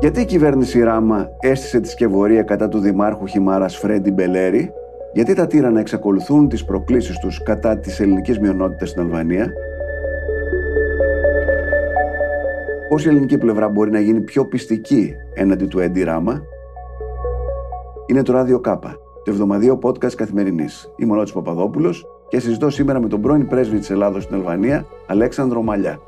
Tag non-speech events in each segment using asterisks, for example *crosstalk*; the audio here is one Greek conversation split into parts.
Γιατί η κυβέρνηση Ράμα έστησε τη σκευωρία κατά του Δημάρχου Χιμάρας Φρέντι Μπελέρη, γιατί τα τύρανα εξακολουθούν τις προκλήσεις τους κατά της ελληνικής μειονότητας στην Αλβανία, πώς η ελληνική πλευρά μπορεί να γίνει πιο πιστική έναντι του Έντι Ράμα, είναι το Ράδιο Κάπα, το εβδομαδιαίο podcast καθημερινής. Είμαι ο Νότης Παπαδόπουλος και συζητώ σήμερα με τον πρώην πρέσβη της Ελλάδος στην Αλβανία, Αλέξανδρο Μαλιά.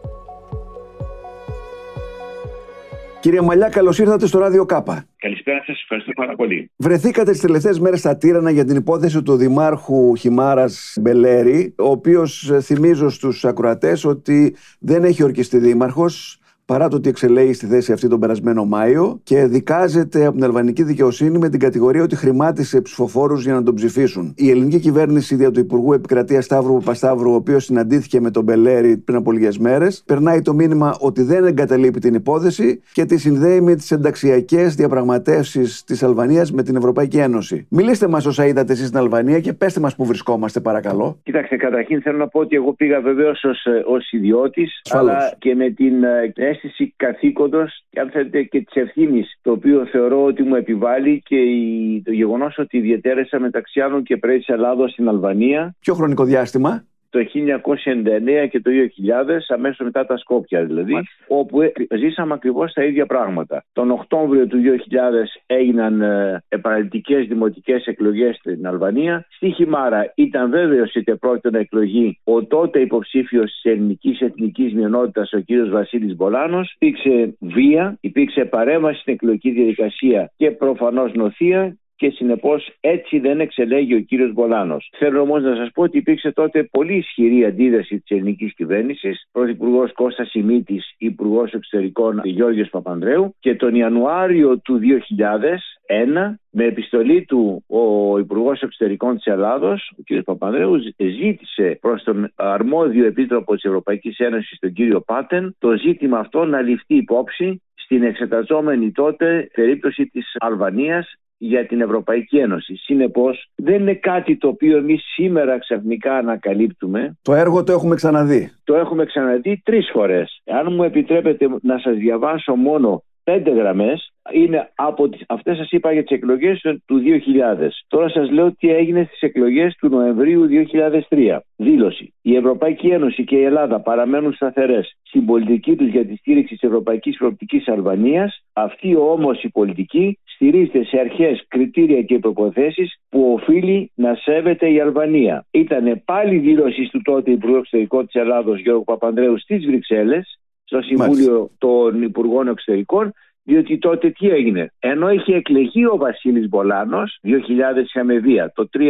Κύριε Μαλιά, καλώς ήρθατε στο Ράδιο Κάπα. Καλησπέρα σας, ευχαριστώ πάρα πολύ. Βρεθήκατε τι τελευταίες μέρες στα Τύρανα για την υπόθεση του Δημάρχου Χιμάρας Μπελέρη, ο οποίος ε, θυμίζω στους ακροατές ότι δεν έχει ορκιστεί δήμαρχος, παρά το ότι εξελέγει στη θέση αυτή τον περασμένο Μάιο και δικάζεται από την αλβανική δικαιοσύνη με την κατηγορία ότι χρημάτισε ψηφοφόρους για να τον ψηφίσουν. Η ελληνική κυβέρνηση δια του Υπουργού Επικρατείας Σταύρου Παπασταύρου, ο οποίος συναντήθηκε με τον Μπελέρη πριν από λίγες μέρες, περνάει το μήνυμα ότι δεν εγκαταλείπει την υπόθεση και τη συνδέει με τις ενταξιακές διαπραγματεύσεις της Αλβανίας με την Ευρωπαϊκή Ένωση. Μιλήστε μας όσα είδατε εσείς στην Αλβανία και πέστε μας που βρισκόμαστε, παρακαλώ. Κοιτάξτε, καταρχήν θέλω να πω ότι εγώ πήγα βεβαίως ως ιδιώτης, αλλά και με την ε, αίσθηση καθήκοντος και αν θέλετε και της ευθύνης, το οποίο θεωρώ ότι μου επιβάλλει και το γεγονός ότι διατέρεσα μεταξύ άλλων και πρέσβη Ελλάδος στην Αλβανία. Ποιο χρονικό διάστημα; Το 1999 και το 2000, αμέσως μετά τα Σκόπια δηλαδή, όπου ε, ζήσαμε ακριβώς τα ίδια πράγματα. Τον Οκτώβριο του 2000 έγιναν ε, επαναληπτικές δημοτικές εκλογές στην Αλβανία. Στη Χιμάρα ήταν βέβαιος ότι πρόκειται να εκλογεί ο τότε υποψήφιος της ελληνικής εθνικής μειονότητας ο κύριος Βασίλης Μπολάνος. Υπήρξε βία, υπήρξε παρέμβαση στην εκλογική διαδικασία και προφανώς νοθεία και συνεπώς έτσι δεν εξελέγει ο κύριος Μπολάνος. Θέλω όμως να σας πω ότι υπήρξε τότε πολύ ισχυρή αντίδραση της ελληνικής κυβέρνησης. Πρωθυπουργός Κώστας Σιμίτης, Υπουργός Εξωτερικών Γιώργο Παπανδρέου και τον Ιανουάριο του 2001 με επιστολή του ο Υπουργός Εξωτερικών της Ελλάδος, ο κ. Παπανδρέου, ζήτησε προς τον αρμόδιο επίτροπο της Ευρωπαϊκής Ένωσης, τον κύριο Πάτεν, το ζήτημα αυτό να ληφθεί υπόψη στην εξεταζόμενη τότε περίπτωση της Αλβανίας για την Ευρωπαϊκή Ένωση. Συνεπώς, δεν είναι κάτι το οποίο εμείς σήμερα ξαφνικά ανακαλύπτουμε. Το έργο το έχουμε ξαναδεί. Το έχουμε ξαναδεί τρεις φορές. Αν μου επιτρέπετε να σας διαβάσω μόνο πέντε γραμμές, είναι από τις, αυτές σας είπα για τις εκλογές του 2000. Τώρα σας λέω τι έγινε στις εκλογές του Νοεμβρίου 2003. Δήλωση. Η Ευρωπαϊκή Ένωση και η Ελλάδα παραμένουν σταθερές στην πολιτική τους για τη στήριξη της Ευρωπαϊκής Προοπτικής Αλβανίας. Αυτή όμως η πολιτική στηρίζεται σε αρχές, κριτήρια και προποθέσει που οφείλει να σέβεται η Αλβανία. Ήταν πάλι δήλωση του τότε Υπουργού Εξωτερικών της Ελλάδος Γιώργου Παπανδρέου στις Βρυξέλλες στο Συμβούλιο των Υπουργών Εξωτερικών διότι τότε τι έγινε. Ενώ είχε εκλεγεί ο Βασίλης Μπολάνος, 2000 είχαμε βία, το 3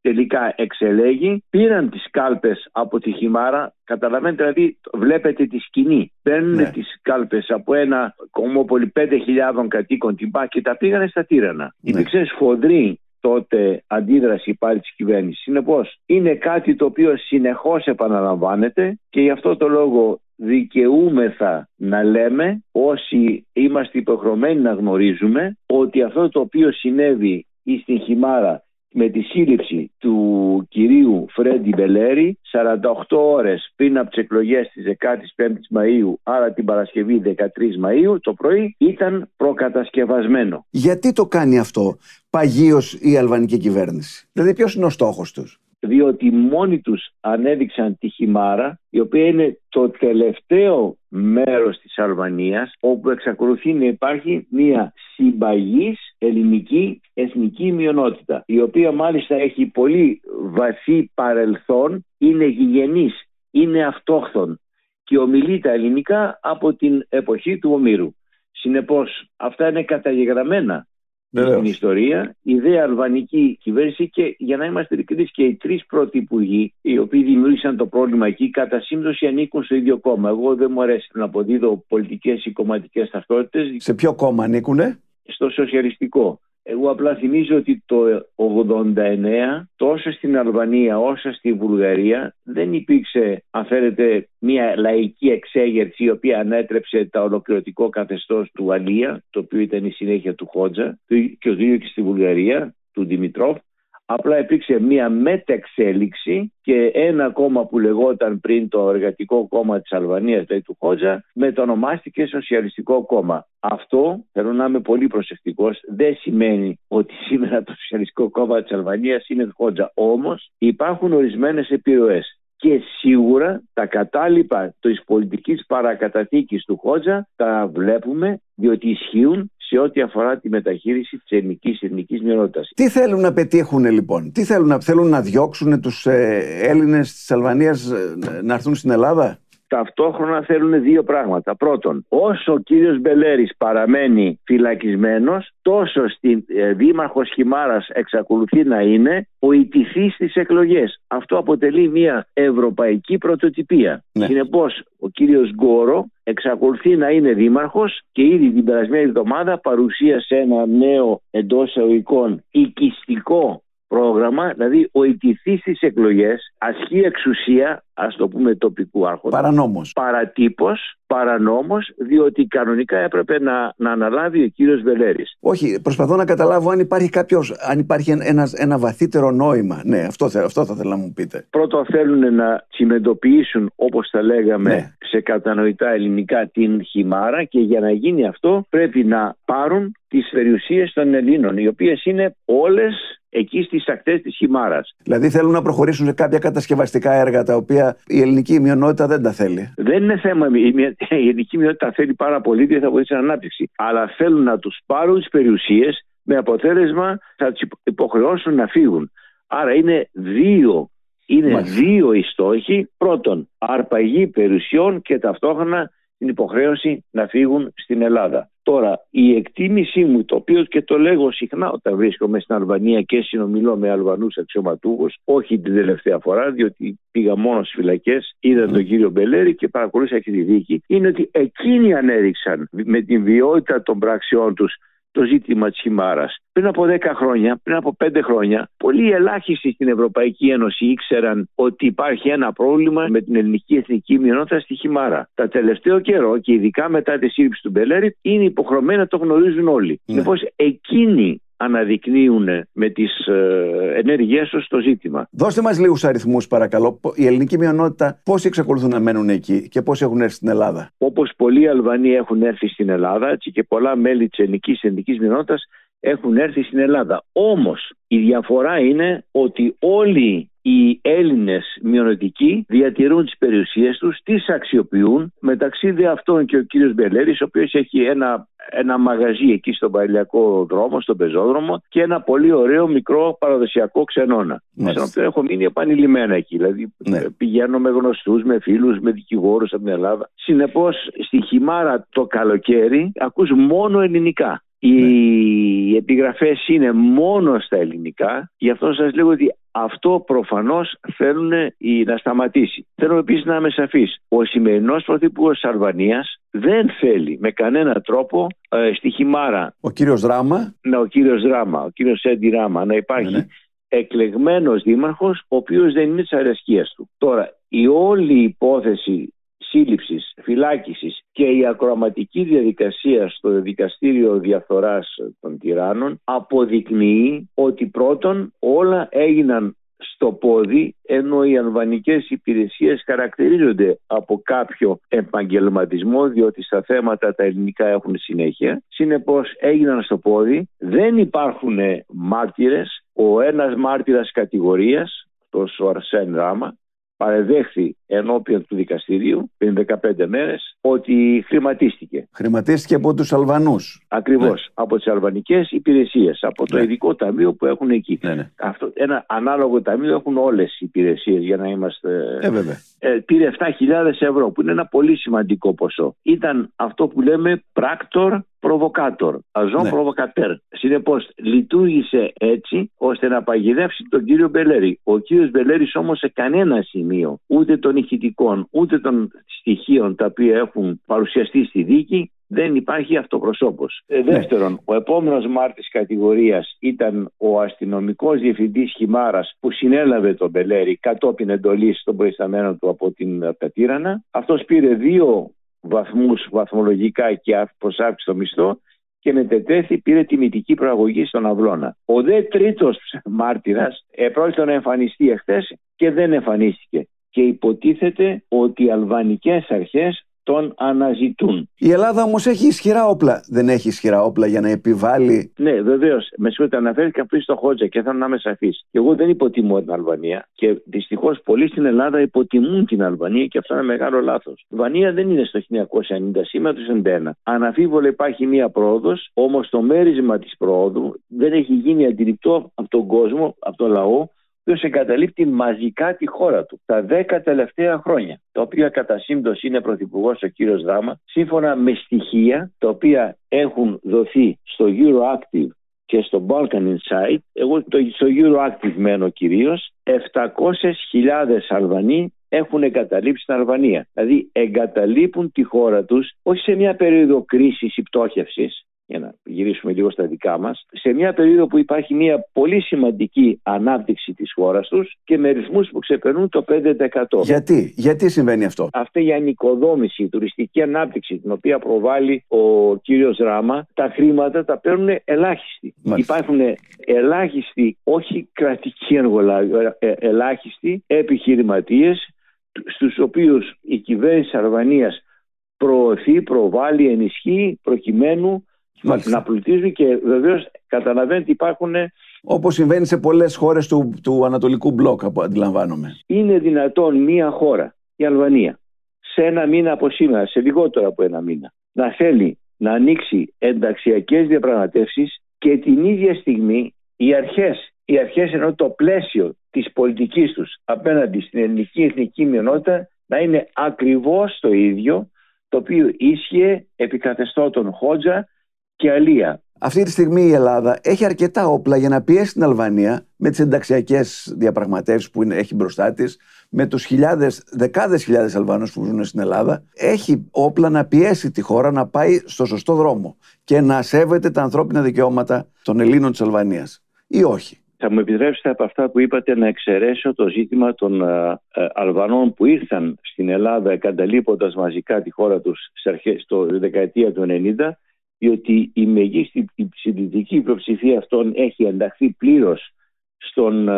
τελικά εξελέγει, πήραν τις κάλπες από τη Χιμάρα, καταλαβαίνετε δηλαδή βλέπετε τη σκηνή. Παίρνουν ναι. τις κάλπες από ένα κομμόπολι 5.000 κατοίκων την και τα πήγανε στα τύρανα. Ναι. Υπήρξε σφοδρή τότε αντίδραση πάλι της κυβέρνησης. Συνεπώς, είναι κάτι το οποίο συνεχώς επαναλαμβάνεται και γι' αυτό το λόγο δικαιούμεθα να λέμε όσοι είμαστε υποχρεωμένοι να γνωρίζουμε ότι αυτό το οποίο συνέβη στην Χιμάρα με τη σύλληψη του κυρίου Φρέντι Μπελέρη 48 ώρες πριν από τις εκλογές της 15ης Μαΐου άρα την Παρασκευή 13 Μαΐου το πρωί ήταν προκατασκευασμένο. Γιατί το κάνει αυτό παγίως η αλβανική κυβέρνηση; Δηλαδή ποιος είναι ο στόχος τους; Διότι μόνοι τους ανέδειξαν τη Χιμάρα η οποία είναι το τελευταίο μέρος της Αλβανίας όπου εξακολουθεί να υπάρχει μια συμπαγής ελληνική εθνική μειονότητα η οποία μάλιστα έχει πολύ βαθύ παρελθόν, είναι γηγενής, είναι αυτόχθον και ομιλεί τα ελληνικά από την εποχή του Ομήρου. Συνεπώς αυτά είναι καταγεγραμμένα Βεβαίως. στην ιστορία. Η δε αλβανική κυβέρνηση και για να είμαστε ειλικρινείς και οι τρεις πρώτοι υπουργοί οι οποίοι δημιούργησαν το πρόβλημα εκεί κατά σύμπτωση ανήκουν στο ίδιο κόμμα. Εγώ δεν μου αρέσει να αποδίδω πολιτικές ή κομματικές ταυτότητες. Σε ποιο κόμμα ανήκουνε; Στο σοσιαλιστικό. Εγώ απλά θυμίζω ότι το 89 τόσο στην Αλβανία όσο στη Βουλγαρία δεν υπήρξε αν θέλετε μια λαϊκή εξέγερση η οποία ανέτρεψε τα ολοκληρωτικό καθεστώς του Αλία το οποίο ήταν η συνέχεια του Χότζα και ο ίδιο και στη Βουλγαρία του Δημητρόφ Απλά υπήρξε μία μετεξέλιξη και ένα κόμμα που λεγόταν πριν το Εργατικό Κόμμα της Αλβανίας, δηλαδή του Χότζα, μετονομάστηκε Σοσιαλιστικό Κόμμα. Αυτό, θέλω να είμαι πολύ προσεκτικός, δεν σημαίνει ότι σήμερα το Σοσιαλιστικό Κόμμα της Αλβανίας είναι του Χότζα. Όμως υπάρχουν ορισμένες επιρροές και σίγουρα τα κατάλοιπα της πολιτικής παρακαταθήκης του Χότζα τα βλέπουμε διότι ισχύουν σε ό,τι αφορά τη μεταχείριση της ελληνικής εθνικής μειονότητας. Τι θέλουν να πετύχουν λοιπόν, τι θέλουν να, θέλουν να διώξουν τους ε, Έλληνες της Αλβανίας ε, να έρθουν στην Ελλάδα; Ταυτόχρονα θέλουν δύο πράγματα. Πρώτον, όσο ο κύριος Μπελέρης παραμένει φυλακισμένος, τόσο στην ε, Δήμαρχος Χιμάρας εξακολουθεί να είναι ο ιτηθής στις εκλογές. Αυτό αποτελεί μια ευρωπαϊκή πρωτοτυπία. Ναι. Συνεπώς, ο κύριος Γκόρο εξακολουθεί να είναι δήμαρχος και ήδη την περασμένη εβδομάδα παρουσίασε ένα νέο εντός εισαγωγικών οικιστικό πρόγραμμα, δηλαδή ο ιτηθής στις εκλογές ασκεί εξουσία, ας το πούμε τοπικού άρχοντα. Παρανόμος. Παρατύπος, παρανόμος, διότι κανονικά έπρεπε να, να αναλάβει ο κύριος Βελέρης. Όχι, προσπαθώ να καταλάβω αν υπάρχει κάποιος, αν υπάρχει ένας, ένα βαθύτερο νόημα. Ναι, αυτό, αυτό θα θέλω να μου πείτε. Πρώτο θέλουν να συμμετοποιήσουν, όπως τα λέγαμε, ναι. σε κατανοητά ελληνικά την χιμάρα και για να γίνει αυτό πρέπει να πάρουν τις περιουσίες των Ελλήνων, οι οποίες είναι όλες εκεί στις ακτές της Χιμάρα. Δηλαδή θέλουν να προχωρήσουν σε κάποια κατασκευαστικά έργα τα οποία η ελληνική μειονότητα δεν τα θέλει. Δεν είναι θέμα. Η ελληνική μειονότητα θέλει πάρα πολύ και θα βοηθήσει την ανάπτυξη. Αλλά θέλουν να τους πάρουν τις περιουσίες με αποτέλεσμα θα τους υποχρεώσουν να φύγουν. Άρα είναι δύο, είναι δύο οι στόχοι. Πρώτον, αρπαγή περιουσιών και ταυτόχρονα την υποχρέωση να φύγουν στην Ελλάδα. Τώρα, η εκτίμησή μου, το οποίο και το λέγω συχνά όταν βρίσκομαι στην Αλβανία και συνομιλώ με Αλβανούς αξιωματούχους, όχι την τελευταία φορά, διότι πήγα μόνο στις φυλακές, είδα τον κύριο Μπελέρη και παρακολούθησα και τη δίκη, είναι ότι εκείνοι ανέδειξαν με την βιότητα των πράξεών τους το ζήτημα της χυμάρας. Πριν από 10 χρόνια, πριν από 5 χρόνια, πολλοί ελάχιστοι στην Ευρωπαϊκή Ένωση ήξεραν ότι υπάρχει ένα πρόβλημα με την ελληνική εθνική μειονότητα στη χυμάρα. Τα τελευταίο καιρό και ειδικά μετά τη σύλληψη του Μπελέρη είναι υποχρεωμένοι να το γνωρίζουν όλοι. Ναι. Λοιπόν, εκείνοι αναδεικνύουν με τις ε, ενέργειές τους το ζήτημα. Δώστε μας λίγους αριθμούς παρακαλώ. Η ελληνική μειονότητα πόσοι εξακολουθούν να μένουν εκεί και πόσοι έχουν έρθει στην Ελλάδα; Όπως πολλοί Αλβανοί έχουν έρθει στην Ελλάδα έτσι και πολλά μέλη της ελληνικής εθνικής μειονότητας έχουν έρθει στην Ελλάδα. Όμως η διαφορά είναι ότι όλοι οι Έλληνες μειονοτικοί διατηρούν τις περιουσίες τους, τις αξιοποιούν. Μεταξύ δε αυτών και ο κύριος Μπελέρης, ο οποίος έχει ένα, ένα μαγαζί εκεί στον Παλιακό δρόμο, στον πεζόδρομο και ένα πολύ ωραίο μικρό παραδοσιακό ξενώνα. Στον οποίο έχω μείνει επανειλημμένα εκεί. Δηλαδή ναι. πηγαίνω με γνωστούς, με φίλους, με δικηγόρους από την Ελλάδα. Συνεπώς στη χειμάρα το καλοκαίρι ακούς μόνο ελληνικά. Οι ναι. επιγραφές είναι μόνο στα ελληνικά, γι' αυτό σας λέω ότι αυτό προφανώς θέλουν να σταματήσει. Θέλω επίσης να είμαι σαφής. Ο σημερινός πρωθυπουργός της Αλβανίας δεν θέλει με κανένα τρόπο ε, στη χιμάρα. Ο κύριος Δράμα. Ναι, ο κύριος Δράμα, ο κύριος Έντι Ράμα να υπάρχει ναι, ναι. εκλεγμένος δήμαρχος ο οποίος δεν είναι της αρεσκίας του. Τώρα η όλη υπόθεση σύλληψης, φυλάκισης και η ακροαματική διαδικασία στο δικαστήριο διαφθοράς των τυράννων αποδεικνύει ότι πρώτον όλα έγιναν στο πόδι ενώ οι αλβανικές υπηρεσίες χαρακτηρίζονται από κάποιο επαγγελματισμό διότι στα θέματα τα ελληνικά έχουν συνέχεια. Συνεπώς έγιναν στο πόδι, δεν υπάρχουν μάρτυρες, ο ένας μάρτυρας κατηγορίας, ο Αρσέν Ράμα, παρεδέχθη ενώπιον του δικαστηρίου πριν 15 μέρες ότι χρηματίστηκε. Χρηματίστηκε από τους Αλβανούς. Ακριβώς, ναι. από τις αλβανικές υπηρεσίες, από το ναι. ειδικό ταμείο που έχουν εκεί. Ναι, Αυτό, ένα ανάλογο ταμείο έχουν όλες οι υπηρεσίες για να είμαστε... Ε, βέβαια. Ε, πήρε 7.000 ευρώ που είναι ένα πολύ σημαντικό ποσό. Ήταν αυτό που λέμε πράκτορ προβοκάτορ, αζόν ναι. προβοκατέρ. Συνεπώς, λειτουργήσε έτσι ώστε να παγιδεύσει τον κύριο Μπελέρη. Ο κύριος Μπελέρης όμως σε κανένα σημείο ούτε των ηχητικών ούτε των στοιχείων τα οποία έχουν παρουσιαστεί στη δίκη δεν υπάρχει αυτοπροσώπος. Ε, ναι. δεύτερον, ο επόμενος μάρτης κατηγορίας ήταν ο αστυνομικός διευθυντής Χιμάρας που συνέλαβε τον Μπελέρη κατόπιν εντολής των προϊσταμένων του από την από τα Τύρανα. Αυτός πήρε δύο βαθμούς βαθμολογικά και προσάψει το μισθό και μετετέθη πήρε τιμητική προαγωγή στον Αυλώνα. Ο δε τρίτος μάρτυρας επρόκειτο να εμφανιστεί εχθές και δεν εμφανίστηκε και υποτίθεται ότι οι αλβανικές αρχές τον αναζητούν. Η Ελλάδα όμως έχει ισχυρά όπλα. Δεν έχει ισχυρά όπλα για να επιβάλλει. Ναι, βεβαίως. Με συγχωρείτε, αναφέρθηκα πριν στο Χότζα και θέλω να είμαι σαφής. Και εγώ δεν υποτιμώ την Αλβανία. Και δυστυχώς πολλοί στην Ελλάδα υποτιμούν την Αλβανία και αυτό είναι μεγάλο λάθος. Η Αλβανία δεν είναι στο 1990, σήμερα το 1991. Αναφίβολα υπάρχει μία πρόοδος, όμως το μέρισμα της πρόοδου δεν έχει γίνει αντιληπτό από τον κόσμο, από τον λαό, οποίο εγκαταλείπει μαζικά τη χώρα του τα δέκα τελευταία χρόνια, τα οποία κατά σύμπτωση είναι πρωθυπουργός ο κύριος Δράμα, σύμφωνα με στοιχεία τα οποία έχουν δοθεί στο Euroactive και στο Balkan Insight, εγώ το, στο Euroactive μένω κυρίως, 700.000 Αλβανοί έχουν εγκαταλείψει την Αλβανία. Δηλαδή εγκαταλείπουν τη χώρα τους όχι σε μια περίοδο κρίσης ή πτώχευσης, για να γυρίσουμε λίγο στα δικά μας, σε μια περίοδο που υπάρχει μια πολύ σημαντική ανάπτυξη της χώρας τους και με ρυθμούς που ξεπερνούν το 5%. Γιατί, γιατί συμβαίνει αυτό; Αυτή η ανοικοδόμηση, η τουριστική ανάπτυξη την οποία προβάλλει ο κύριος Ράμα, τα χρήματα τα παίρνουν ελάχιστοι. Μάλιστα. Υπάρχουν ελάχιστοι, όχι κρατικοί εργολάβοι, ε, ελάχιστοι επιχειρηματίες στους οποίους η κυβέρνηση Αρβανίας προωθεί, προβάλλει, ενισχύει προκειμένου να πλουτίζουν και βεβαίως καταλαβαίνετε υπάρχουν. Όπως συμβαίνει σε πολλές χώρες του, του Ανατολικού Μπλοκ, από αντιλαμβάνομαι. Είναι δυνατόν μία χώρα, η Αλβανία, σε ένα μήνα από σήμερα, σε λιγότερο από ένα μήνα, να θέλει να ανοίξει ενταξιακές διαπραγματεύσεις και την ίδια στιγμή οι αρχές, οι αρχές ενώ το πλαίσιο της πολιτικής τους απέναντι στην ελληνική εθνική μειονότητα να είναι ακριβώς το ίδιο το οποίο ίσχυε επί καθεστώτων Χότζα και αλία. Αυτή τη στιγμή η Ελλάδα έχει αρκετά όπλα για να πιέσει την Αλβανία με τις ενταξιακές διαπραγματεύσεις που είναι, έχει μπροστά της, με τους δεκάδες χιλιάδες Αλβανού που ζουν στην Ελλάδα. Έχει όπλα να πιέσει τη χώρα να πάει στο σωστό δρόμο και να σέβεται τα ανθρώπινα δικαιώματα των Ελλήνων της Αλβανίας. Ή όχι. Θα μου επιτρέψετε από αυτά που είπατε να εξαιρέσω το ζήτημα των α, ε, Αλβανών που ήρθαν στην Ελλάδα εγκαταλείποντα μαζικά τη χώρα τους στο δεκαετία του 90 διότι η μεγίστη η συντηρητική υποψηφία αυτών έχει ενταχθεί πλήρως στον ε,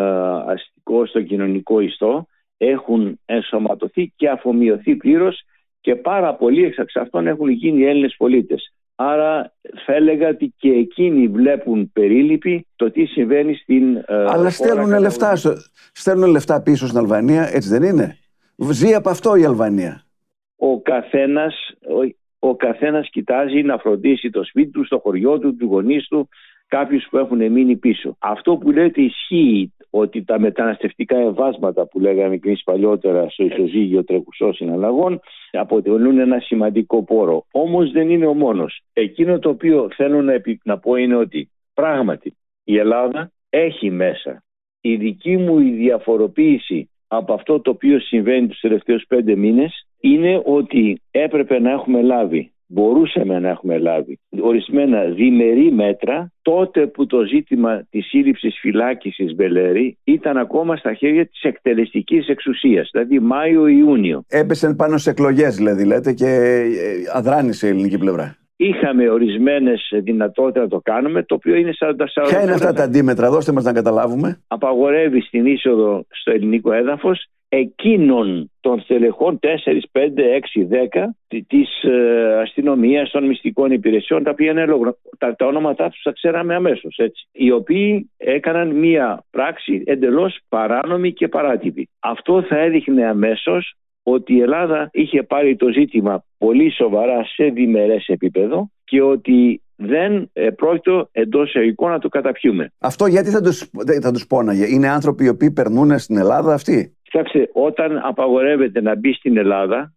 αστικό, στο κοινωνικό ιστό, έχουν ενσωματωθεί και αφομοιωθεί πλήρως και πάρα πολλοί εξ αυτών έχουν γίνει Έλληνες πολίτες. Άρα θα έλεγα ότι και εκείνοι βλέπουν περίληπη το τι συμβαίνει στην ε, Αλλά στέλνουν λεφτά, στέλνουν λεφτά πίσω στην Αλβανία, έτσι δεν είναι; Ζει από αυτό η Αλβανία. Ο καθένας, ο καθένας κοιτάζει να φροντίσει το σπίτι του, στο χωριό του, τους γονείς του, κάποιους που έχουν μείνει πίσω. Αυτό που λέτε ισχύει ότι τα μεταναστευτικά εμβάσματα που λέγαμε και εμείς παλιότερα στο ισοζύγιο τρεκουσό συναλλαγών αποτελούν ένα σημαντικό πόρο. Όμως δεν είναι ο μόνος. Εκείνο το οποίο θέλω να, να πω είναι ότι πράγματι η Ελλάδα έχει μέσα η δική μου η διαφοροποίηση από αυτό το οποίο συμβαίνει τους τελευταίους πέντε μήνες είναι ότι έπρεπε να έχουμε λάβει, μπορούσαμε να έχουμε λάβει ορισμένα διμερεί μέτρα τότε που το ζήτημα της σύλληψης φυλάκισης Μπελέρη ήταν ακόμα στα χέρια της εκτελεστικής εξουσίας, δηλαδή Μάιο-Ιούνιο. Έπεσε πάνω σε εκλογές δηλαδή λέτε και ε, αδράνησε η ελληνική πλευρά. Είχαμε ορισμένες δυνατότητες να το κάνουμε, το οποίο είναι 40 Ποια είναι αυτά τα αντίμετρα, δώστε μας να καταλάβουμε. Απαγορεύει στην είσοδο στο ελληνικό έδαφος εκείνων των στελεχών 4, 5, 6, 10 της ε, αστυνομίας, των μυστικών υπηρεσιών τα οποία είναι τα, τα ονόματά τους τα ξέραμε αμέσως έτσι, οι οποίοι έκαναν μία πράξη εντελώς παράνομη και παράτυπη. Αυτό θα έδειχνε αμέσως ότι η Ελλάδα είχε πάρει το ζήτημα πολύ σοβαρά σε διμερές επίπεδο και ότι δεν ε, πρόκειται εντός εισαγωγικών να το καταπιούμε. Αυτό γιατί θα τους, θα τους πόναγε; Είναι άνθρωποι οι οποίοι περνούν στην Ελλάδα αυτοί; Κοιτάξτε, όταν απαγορεύεται να μπει στην Ελλάδα,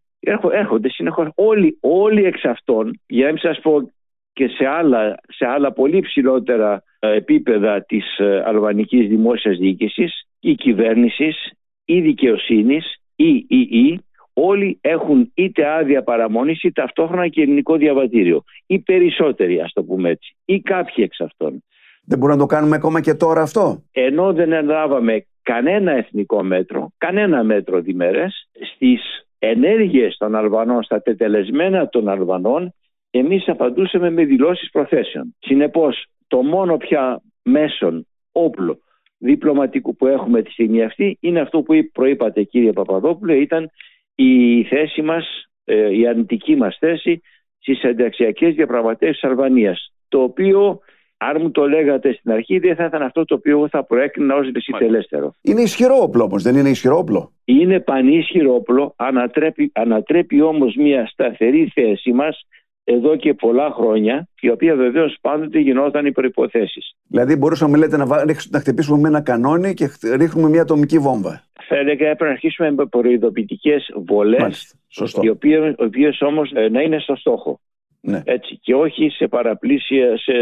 έρχονται συνεχώς όλοι, όλοι εξ αυτών, για να μην σας πω και σε άλλα, σε άλλα πολύ ψηλότερα ε, επίπεδα της ε, αλβανικής δημόσιας διοίκησης ή κυβέρνησης ή δικαιοσύνης ή ή ή όλοι έχουν είτε άδεια παραμονής ή ταυτόχρονα και ελληνικό διαβατήριο. Οι περισσότεροι ας το πούμε έτσι ή κάποιοι εξ αυτών. Δεν μπορούμε να το κάνουμε ακόμα και τώρα αυτό; Ενώ δεν ελάβαμε κανένα εθνικό μέτρο, κανένα μέτρο διμερές στις ενέργειες των Αλβανών, στα τετελεσμένα των Αλβανών εμείς απαντούσαμε με δηλώσεις προθέσεων. Συνεπώς, το μόνο πια μέσον, όπλο, διπλωματικού που έχουμε τη στιγμή αυτή είναι αυτό που προείπατε κύριε Παπαδόπουλε, ήταν η θέση μας, ε, η αρνητική μας θέση στις ενταξιακές διαπραγματεύσεις Αλβανίας, το οποίο αν μου το λέγατε στην αρχή, δεν θα ήταν αυτό το οποίο θα προέκρινα ως δυσιτελέστερο. Είναι ισχυρό όπλο όμως, δεν είναι ισχυρό όπλο. Είναι πανίσχυρο όπλο, ανατρέπει, ανατρέπει όμως μια σταθερή θέση μας εδώ και πολλά χρόνια, η οποία βεβαίως πάντοτε γινόταν οι προποθέσει. Δηλαδή, μπορούσαμε λέτε, να, να χτυπήσουμε με ένα κανόνι και ρίχνουμε μια ατομική βόμβα. Θα έλεγα έπρεπε να αρχίσουμε με προειδοποιητικές βολές, οι οποίες όμως ε, να είναι στο στόχο. Ναι. Έτσι, και όχι σε παραπλήσια σε,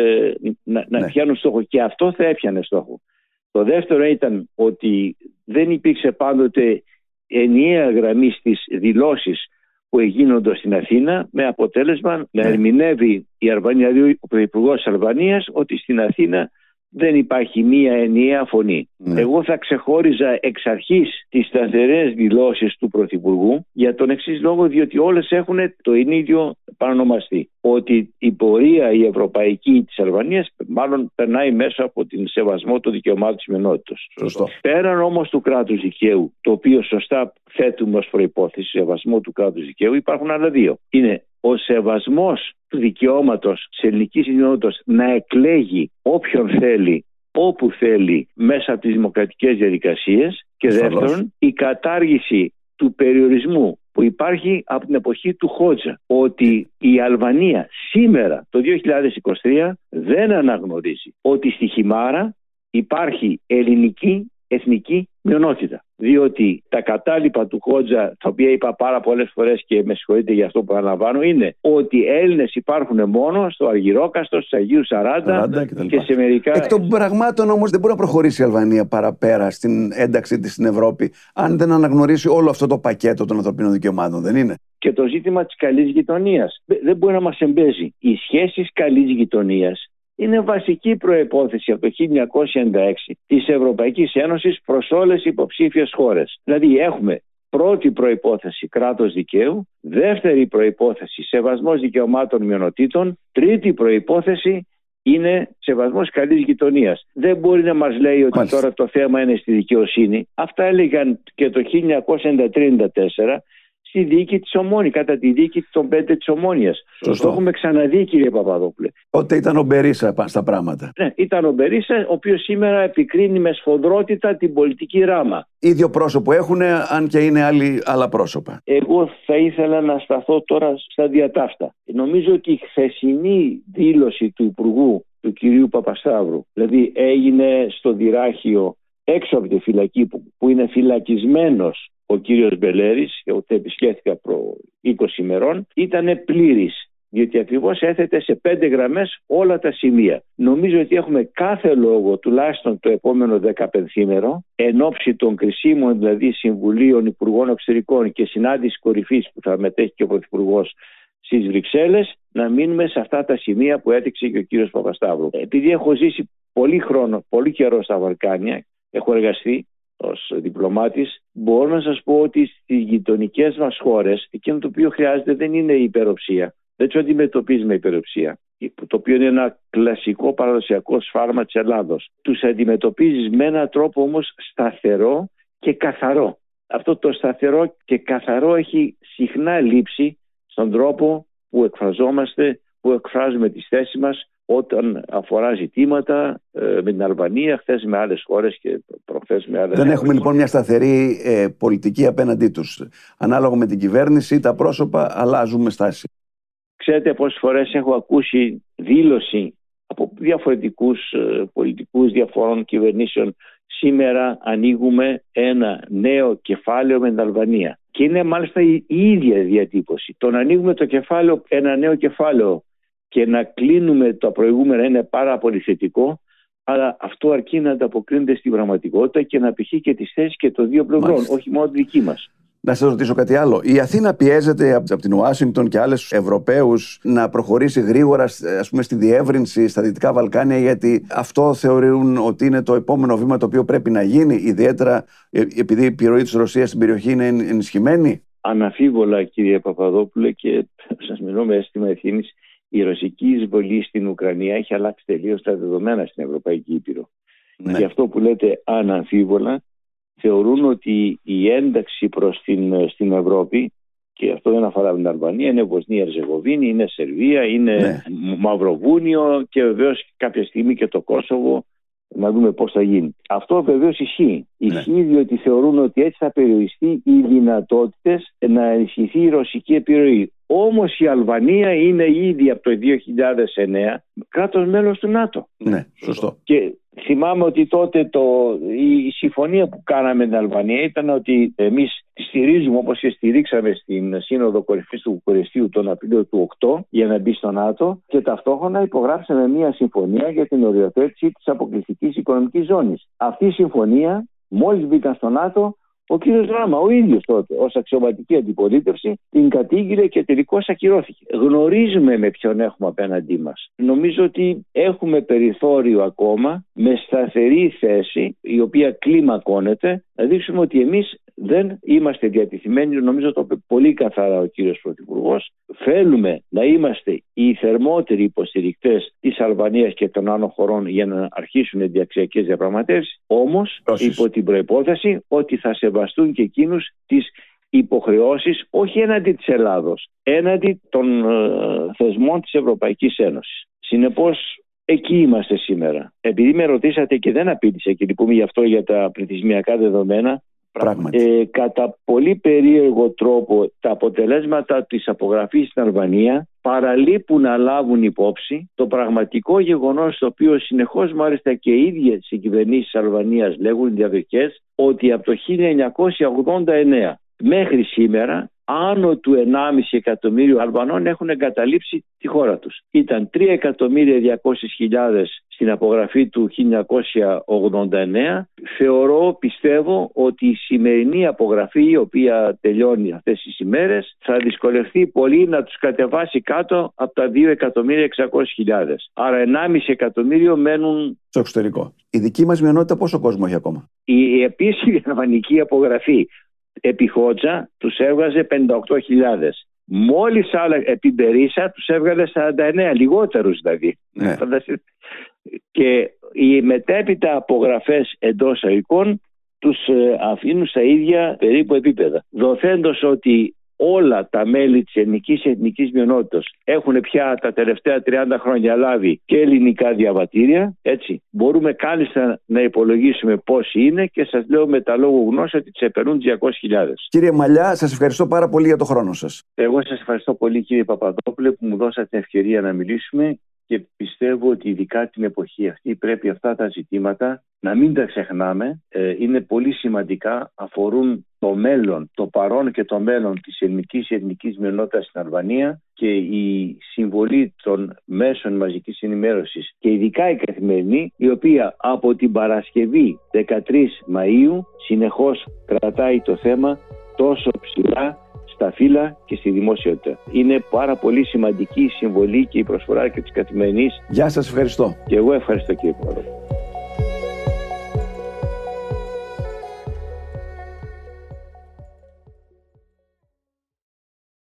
να, να ναι. πιάνουν στόχο. Και αυτό θα έπιανε στόχο. Το δεύτερο ήταν ότι δεν υπήρξε πάντοτε ενιαία γραμμή στις δηλώσεις που γίνονται στην Αθήνα με αποτέλεσμα να ναι. ερμηνεύει η Αλβανία, δηλαδή ο Υπουργό Αλβανίας ότι στην Αθήνα δεν υπάρχει μία ενιαία φωνή. Ναι. Εγώ θα ξεχώριζα εξ αρχής τις σταθερές δηλώσεις του Πρωθυπουργού για τον εξής λόγο, διότι όλες έχουν το ίδιο παρανομαστή. Ότι η πορεία η ευρωπαϊκή της Αλβανίας μάλλον περνάει μέσα από την σεβασμό των δικαιωμάτων της μενότητα. Πέραν όμως του κράτους δικαίου, το οποίο σωστά θέτουμε ως προπόθεση σεβασμό του κράτους δικαίου, υπάρχουν άλλα δύο. Είναι ο σεβασμός του δικαιώματος της ελληνικής κοινότητας να εκλέγει όποιον θέλει όπου θέλει μέσα από τις δημοκρατικές διαδικασίες. Και δεύτερον η κατάργηση του περιορισμού που υπάρχει από την εποχή του Χότζα ότι η Αλβανία σήμερα το 2023 δεν αναγνωρίζει ότι στη Χιμάρα υπάρχει ελληνική εθνική μειονότητα. Διότι τα κατάλοιπα του Χότζα, τα οποία είπα πάρα πολλές φορές και με συγχωρείτε για αυτό που αναλαμβάνω, είναι ότι Έλληνες υπάρχουν μόνο στο Αργυρόκαστο, στους Αγίους 40, και, και σε μερικά. Εκ των πραγμάτων όμως δεν μπορεί να προχωρήσει η Αλβανία παραπέρα στην ένταξή της στην Ευρώπη, αν δεν αναγνωρίσει όλο αυτό το πακέτο των ανθρωπίνων δικαιωμάτων, δεν είναι; Και το ζήτημα της καλής γειτονίας. Δεν μπορεί να μας εμπέζει. Οι σχέσεις καλής γειτονίας είναι βασική προϋπόθεση από το 1996 της Ευρωπαϊκής Ένωσης προς όλες οι υποψήφιες χώρες. Δηλαδή έχουμε πρώτη προϋπόθεση κράτος δικαίου, δεύτερη προϋπόθεση σεβασμός δικαιωμάτων μειονοτήτων, τρίτη προϋπόθεση είναι σεβασμός καλής γειτονίας. Δεν μπορεί να μας λέει ότι τώρα το θέμα είναι στη δικαιοσύνη. Αυτά έλεγαν και το 1934 στη δίκη της Ομόνης, κατά τη δίκη των πέντε της Ομόνιας. Το έχουμε ξαναδεί, κύριε Παπαδόπουλε. Ότι ήταν ο Μπερίσα στα πράγματα. Ναι, ήταν ο Μπερίσα, ο οποίος σήμερα επικρίνει με σφοδρότητα την πολιτική ράμα. ίδιο πρόσωπο έχουν, αν και είναι άλλοι, άλλα πρόσωπα. Εγώ θα ήθελα να σταθώ τώρα στα διατάφτα. Νομίζω ότι η χθεσινή δήλωση του Υπουργού, του κυρίου Παπασταύρου, δηλαδή έγινε στο Δυράχιο έξω από τη φυλακή που, που είναι φυλακισμένος ο κύριος Μπελέρης, εγώ το επισκέφθηκα προ 20 ημερών, ήταν πλήρης διότι ακριβώς έθετε σε πέντε γραμμές όλα τα σημεία. Νομίζω ότι έχουμε κάθε λόγο, τουλάχιστον το επόμενο 15 ημερο, εν ώψη των κρισίμων δηλαδή Συμβουλίων Υπουργών Εξωτερικών και συνάντηση κορυφής που θα μετέχει και ο Πρωθυπουργός στις Βρυξέλλες, να μείνουμε σε αυτά τα σημεία που έδειξε και ο κύριος Παπασταύρου. Επειδή έχω ζήσει πολύ χρόνο, πολύ καιρό στα Βαλκάνια, έχω εργαστεί ως διπλωμάτης μπορώ να σας πω ότι στις γειτονικές μας χώρες εκείνο το οποίο χρειάζεται δεν είναι η υπεροψία. Δεν του αντιμετωπίζει με υπεροψία. Το οποίο είναι ένα κλασικό παραδοσιακό σφάρμα της Ελλάδος. Τους αντιμετωπίζεις με έναν τρόπο όμως σταθερό και καθαρό. Αυτό το σταθερό και καθαρό έχει συχνά λείψει στον τρόπο που εκφραζόμαστε που εκφράζουμε τις θέσεις μας όταν αφορά ζητήματα ε, με την Αλβανία, χθες με άλλες χώρες και προχθές με άλλες. Δεν έχουμε λοιπόν μια σταθερή ε, πολιτική απέναντί τους. Ανάλογα με την κυβέρνηση, τα πρόσωπα αλλάζουμε στάση. Ξέρετε πόσες φορές έχω ακούσει δήλωση από διαφορετικούς ε, πολιτικούς διαφορών κυβερνήσεων. Σήμερα ανοίγουμε ένα νέο κεφάλαιο με την Αλβανία. Και είναι μάλιστα η ίδια διατύπωση. Το να ανοίγουμε το κεφάλαιο, ένα νέο κεφάλαιο και να κλείνουμε τα προηγούμενα είναι πάρα πολύ θετικό, αλλά αυτό αρκεί να ανταποκρίνεται στην πραγματικότητα και να πηχεί και τις θέσεις και των δύο πλευρών, όχι μόνο τη δική μας. Να σας ρωτήσω κάτι άλλο. Η Αθήνα πιέζεται από την Ουάσιγκτον και άλλες Ευρωπαίους να προχωρήσει γρήγορα ας πούμε, στη διεύρυνση στα Δυτικά Βαλκάνια, γιατί αυτό θεωρούν ότι είναι το επόμενο βήμα το οποίο πρέπει να γίνει, ιδιαίτερα ε, επειδή η επιρροή της Ρωσίας στην περιοχή είναι ενισχυμένη; Αναφίβολα, κύριε Παπαδόπουλε, και *laughs* σας μιλώ με αίσθημα ευθύνης, η ρωσική εισβολή στην Ουκρανία έχει αλλάξει τελείως τα δεδομένα στην Ευρωπαϊκή Ήπειρο. Ναι. Και αυτό που λέτε αναμφίβολα θεωρούν ότι η ένταξη προς την, στην Ευρώπη και αυτό δεν αφορά την Αλβανία, είναι Βοσνία Ερζεγοβίνη, είναι Σερβία, είναι ναι. Μαυροβούνιο και βεβαίως κάποια στιγμή και το Κόσοβο να δούμε πώς θα γίνει. Αυτό βεβαίως ισχύει. Ναι. Ισχύει διότι θεωρούν ότι έτσι θα περιοριστεί οι δυνατότητες να ενισχυθεί η ρωσική επιρροή. Όμως η Αλβανία είναι ήδη από το 2009 κράτος μέλος του ΝΑΤΟ. Ναι, σωστό. Και θυμάμαι ότι τότε το, η συμφωνία που κάναμε με την Αλβανία ήταν ότι εμείς τη στηρίζουμε όπως και στηρίξαμε στην Σύνοδο Κορυφής του Βουκουρεστίου τον Απρίλιο του 8 για να μπει στο ΝΑΤΟ και ταυτόχρονα υπογράψαμε μια συμφωνία για την οριοθέτηση της αποκλειστικής οικονομικής ζώνης. Αυτή η συμφωνία μόλις μπήκαν στο ΝΑΤΟ ο κύριος Ράμα, ο ίδιος τότε, ως αξιωματική αντιπολίτευση, την κατήγγειλε και τελικώς ακυρώθηκε. Γνωρίζουμε με ποιον έχουμε απέναντί μας. Νομίζω ότι έχουμε περιθώριο ακόμα με σταθερή θέση, η οποία κλιμακώνεται, να δείξουμε ότι εμείς δεν είμαστε διατηθειμένοι, νομίζω το είπε πολύ καθαρά ο κύριος Πρωθυπουργός. Θέλουμε να είμαστε οι θερμότεροι υποστηρικτές της Αλβανίας και των άλλων χωρών για να αρχίσουν οι διαξιακές διαπραγματεύσεις, όμως υπό την προϋπόθεση ότι θα σεβαστούν και εκείνους τις υποχρεώσεις όχι έναντι της Ελλάδος, έναντι των ε, θεσμών της Ευρωπαϊκής Ένωσης. Συνεπώς Εκεί είμαστε σήμερα. Επειδή με ρωτήσατε και δεν απήντησα και λυπούμε γι' αυτό για τα πληθυσμιακά δεδομένα, ε, κατά πολύ περίεργο τρόπο τα αποτελέσματα της απογραφής στην Αλβανία παραλείπουν να λάβουν υπόψη το πραγματικό γεγονός το οποίο συνεχώς μάλιστα και οι ίδιες οι κυβερνήσεις της Αλβανίας λέγουν διαδοχές ότι από το 1989 μέχρι σήμερα άνω του 1,5 εκατομμύριο Αλβανών έχουν εγκαταλείψει τη χώρα τους. Ήταν 3.200.000 στην απογραφή του 1989. Θεωρώ, πιστεύω ότι η σημερινή απογραφή η οποία τελειώνει αυτές τις ημέρες θα δυσκολευτεί πολύ να τους κατεβάσει κάτω από τα 2.600.000. Άρα 1,5 εκατομμύριο μένουν στο εξωτερικό. Η δική μας μειονότητα πόσο κόσμο έχει ακόμα; Η επίσημη αλβανική απογραφή επί Χότζα τους έβγαζε 58.000. Μόλις άλλα επί Μπερίσα τους έβγαλε 49, λιγότερους δηλαδή. Ναι. Και οι μετέπειτα απογραφές εντός αικών τους ε, αφήνουν στα ίδια περίπου επίπεδα. Δοθέντως ότι όλα τα μέλη της ελληνικής εθνικής μειονότητας έχουν πια τα τελευταία 30 χρόνια λάβει και ελληνικά διαβατήρια, έτσι. Μπορούμε κάλλιστα να υπολογίσουμε πόσοι είναι και σας λέω με τα λόγου γνώση ότι ξεπερνούν 200.000. Κύριε Μαλιά, σας ευχαριστώ πάρα πολύ για το χρόνο σας. Εγώ σας ευχαριστώ πολύ κύριε Παπαδόπουλε που μου δώσατε την ευκαιρία να μιλήσουμε και πιστεύω ότι ειδικά την εποχή αυτή πρέπει αυτά τα ζητήματα να μην τα ξεχνάμε. Ε, είναι πολύ σημαντικά, αφορούν το μέλλον, το παρόν και το μέλλον της ελληνικής εθνικής μειονότητας στην Αλβανία και η συμβολή των μέσων μαζικής ενημέρωσης και ειδικά η καθημερινή η οποία από την Παρασκευή 13 Μαΐου συνεχώς κρατάει το θέμα τόσο ψηλά στα φύλλα και στη δημόσιότητα. Είναι πάρα πολύ σημαντική η συμβολή και η προσφορά και της καθημερινής. Γεια σας, ευχαριστώ. Και εγώ ευχαριστώ κύριε Πρόεδρε.